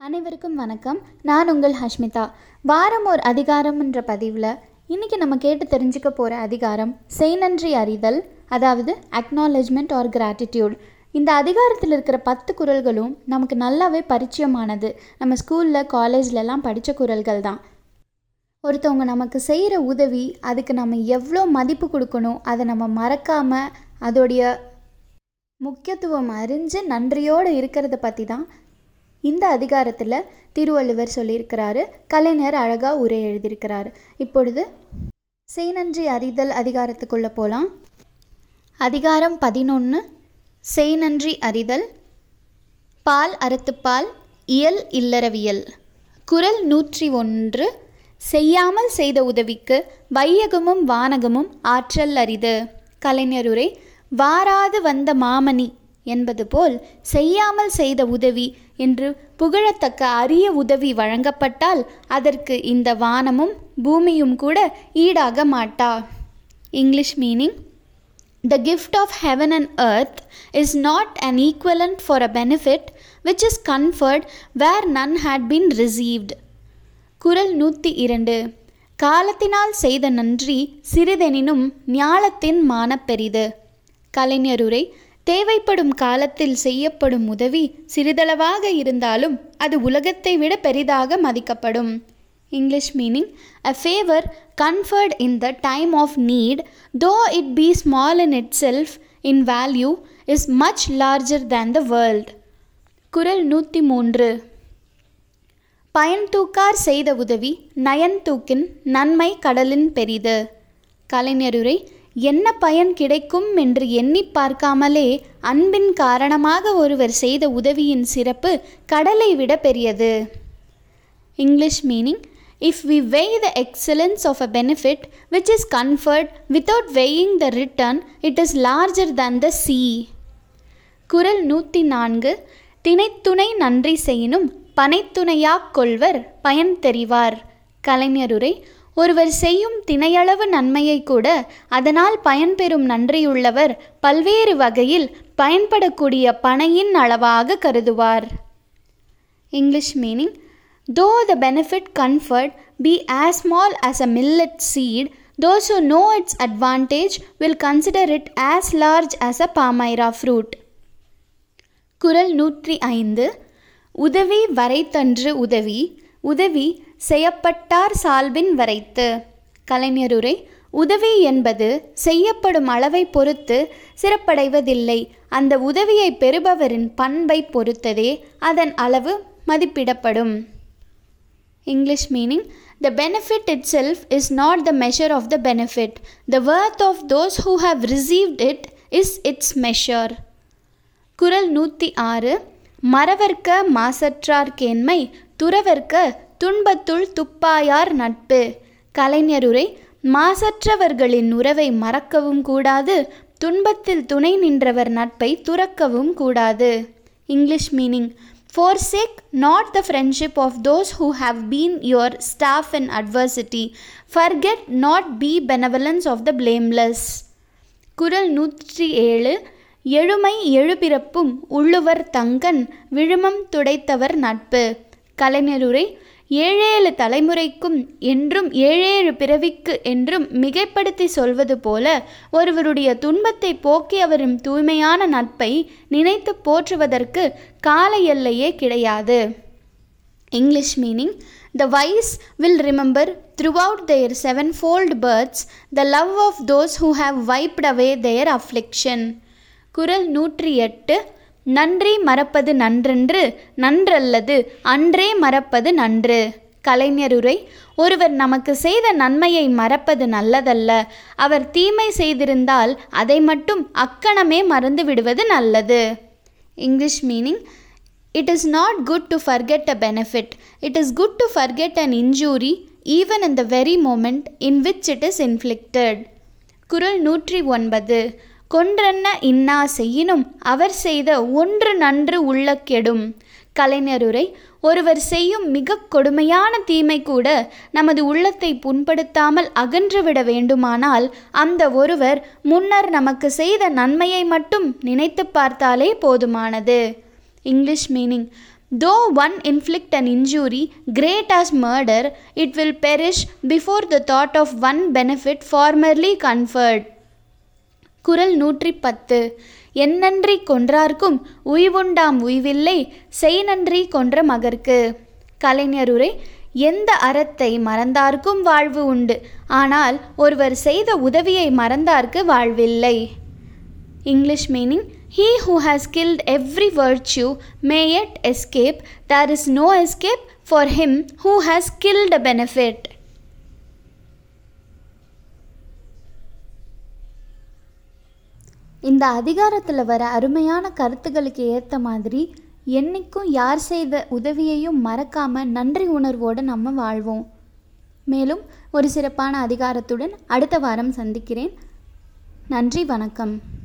அனைவருக்கும் வணக்கம். நான் உங்கள் ஹஷ்மிதா. வாரம் ஒரு அதிகாரம்ன்ற பதிவில் இன்றைக்கி நம்ம கேட்டு தெரிஞ்சுக்க போகிற அதிகாரம் செய்நன்றி அறிதல் அதாவது அக்னாலஜ்மெண்ட் ஆர் கிராட்டிடியூட் இந்த அதிகாரத்தில் இருக்கிற பத்து குரல்களும் நமக்கு நல்லாவே பரிச்சயமானது. நம்ம ஸ்கூலில் காலேஜ்லலாம் படித்த குரல்கள் தான். ஒருத்தவங்க நமக்கு செய்கிற உதவி அதுக்கு நம்ம எவ்வளோ மதிப்பு கொடுக்கணும் அதை நம்ம மறக்காமல் அதோடைய முக்கியத்துவம் அறிஞ்சு நன்றியோடு இருக்கிறத பற்றி தான் இந்த அதிகாரத்தில் திருவள்ளுவர் சொல்லியிருக்கிறாரு. கலைஞர் அழகாக உரை எழுதியிருக்கிறாரு. இப்பொழுது செய்நன்றி அறிதல் அதிகாரத்துக்குள்ளே போகலாம் அதிகாரம் பதினொன்று செய்நன்றி அறிதல். பால் அறத்துப்பால் இயல் இல்லறவியல். குறள் நூற்றி ஒன்று செய்யாமல் செய்த உதவிக்கு வையகமும் வானகமும் ஆற்றல் அரிது. கலைஞருரை வாராது வந்த மாமணி என்பது போல் செய்யாமல் செய்த உதவி என்று புகழத்தக்க அரிய உதவி வழங்கப்பட்டால் அதற்கு இந்த வானமும் பூமியும் கூட ஈடாக மாட்டா. English meaning the gift of heaven and earth is not an equivalent for a benefit which is conferred where none had been received குரல் நூற்றி இரண்டு. காலத்தினால் செய்த நன்றி சிறிதெனினும் ஞாலத்தின் மானப்பெரிது கலைஞருரை தேவைப்படும் காலத்தில் செய்யப்படும் உதவி சிறிதளவாக இருந்தாலும் அது உலகத்தை விட பெரிதாக மதிக்கப்படும். English meaning a favour conferred in the time of need though it be small in itself in value is much larger than the world குரல் நூற்றி மூன்று பயன் தூக்கார் செய்த உதவி நயன் தூக்கின் நன்மை கடலின் பெரிது. கலைஞருரை என்ன பயன் கிடைக்கும் என்று எண்ணி பார்க்காமலே அன்பின் காரணமாக ஒருவர் செய்த உதவியின் சிறப்பு கடலை விட பெரியது. English meaning if we weigh the excellence of a benefit which is conferred without weighing the return it is larger than the sea குரல் நூற்றி நான்கு திணைத்துணை நன்றி செய்யினும் பனைத்துணையாக் கொள்வர் பயன் தெரிவார். கலைஞருரை ஒருவர் செய்யும் தினையளவு நன்மையை கூட அதனால் பயன்பெறும் நன்றியுள்ளவர் பல்வேறு வகையில் பயன்படக்கூடிய பனையின் அளவாக கருதுவார் English meaning though the benefit conferred be as small as a millet seed those who know its advantage will consider it as large as a palmyra fruit குரல் நூற்றி ஐந்து உதவி வரைத்தன்று உதவி உதவி செய்யப்பட்டார் சால்பின் வரைத்து கலைஞருரை உதவி என்பது செய்யப்படும் அளவை பொறுத்து சிறப்படைவதில்லை அந்த உதவியை பெறுபவரின் பண்பை பொறுத்ததே அதன் அளவு மதிப்பிடப்படும் English meaning the the benefit itself is not the measure of the benefit. The worth of those who have received it is its measure. குரல் நூற்றி ஆறு மறவர்க்க மாசற்றார்கேண்மை துறவர்க்க துன்பத்துள் துப்பாயார் நட்பு கலைஞருரை மாசற்றவர்களின் உறவை மறக்கவும் கூடாது துன்பத்தில் துணை நின்றவர் நட்பை துறக்கவும் கூடாது English meaning Forsake not the friendship of those who have been your staff in adversity. Forget not be benevolence of the blameless. குரல் நூற்றி ஏழு எழுமை எழுபிறப்பும் உள்ளுவர் தங்கன் விழுமம் துடைத்தவர் நட்பு கலைஞருரை ஏழேழு தலைமுறைக்கும் என்றும் ஏழேழு பிறவிக்கு என்றும் மிகைப்படுத்தி சொல்வது போல ஒருவருடைய துன்பத்தை போக்கி அவரும் தூய்மையான நட்பை நினைத்து போற்றுவதற்கு கால எல்லையே கிடையாது. English meaning the wise will remember throughout sevenfold births the love of those who have wiped away their affliction குரல் நூற்றி எட்டு நன்றி மறப்பது நன்றென்று நன்றல்லது அன்றே மறப்பது நன்று. கலைஞருரை ஒருவர் நமக்கு செய்த நன்மையை மறப்பது நல்லதல்ல. அவர் தீமை செய்திருந்தால் அதை மட்டும் அக்கணமே மறந்து விடுவது நல்லது. English meaning it is not good to forget a benefit it is good to forget an injury even in the very moment in which it is inflicted குரல் நூற்றி ஒன்பது. கொன்றென்ன இன்னா செய்யினும் அவர் செய்த ஒன்று நன்று உள்ள கெடும். கலைஞருரை ஒருவர் செய்யும் மிக கொடுமையான தீமை கூட நமது உள்ளத்தை புண்படுத்தாமல் அகன்றுவிட வேண்டுமானால் அந்த ஒருவர் முன்னர் நமக்கு செய்த நன்மையை மட்டும் நினைத்து பார்த்தாலே போதுமானது. English meaning. Though one inflict an injury great as murder it will perish before the thought of one benefit formerly conferred. குரல் நூற்றி பத்து என்னன்றி கொன்றார்க்கும் உய்வுண்டாம் உய்வில்லை செய் நன்றி கொன்ற மகர்க்கு. கலைஞருரை எந்த அறத்தை மறந்தார்க்கும் வாழ்வு உண்டு. ஆனால் ஒருவர் செய்த உதவியை மறந்தார்க்கு வாழ்வில்லை. English meaning he who has killed every virtue may yet escape there is no escape for him who has killed a benefit இந்த அதிகாரத்தில் வர அருமையான கருத்துக்களுக்கு ஏற்ற மாதிரி என்றைக்கும் யார் செய்த உதவியையும் மறக்காம நன்றி உணர்வோடு நம்ம வாழ்வோம். மேலும் ஒரு சிறப்பான அதிகாரத்துடன் அடுத்த வாரம் சந்திக்கிறேன். நன்றி வணக்கம்.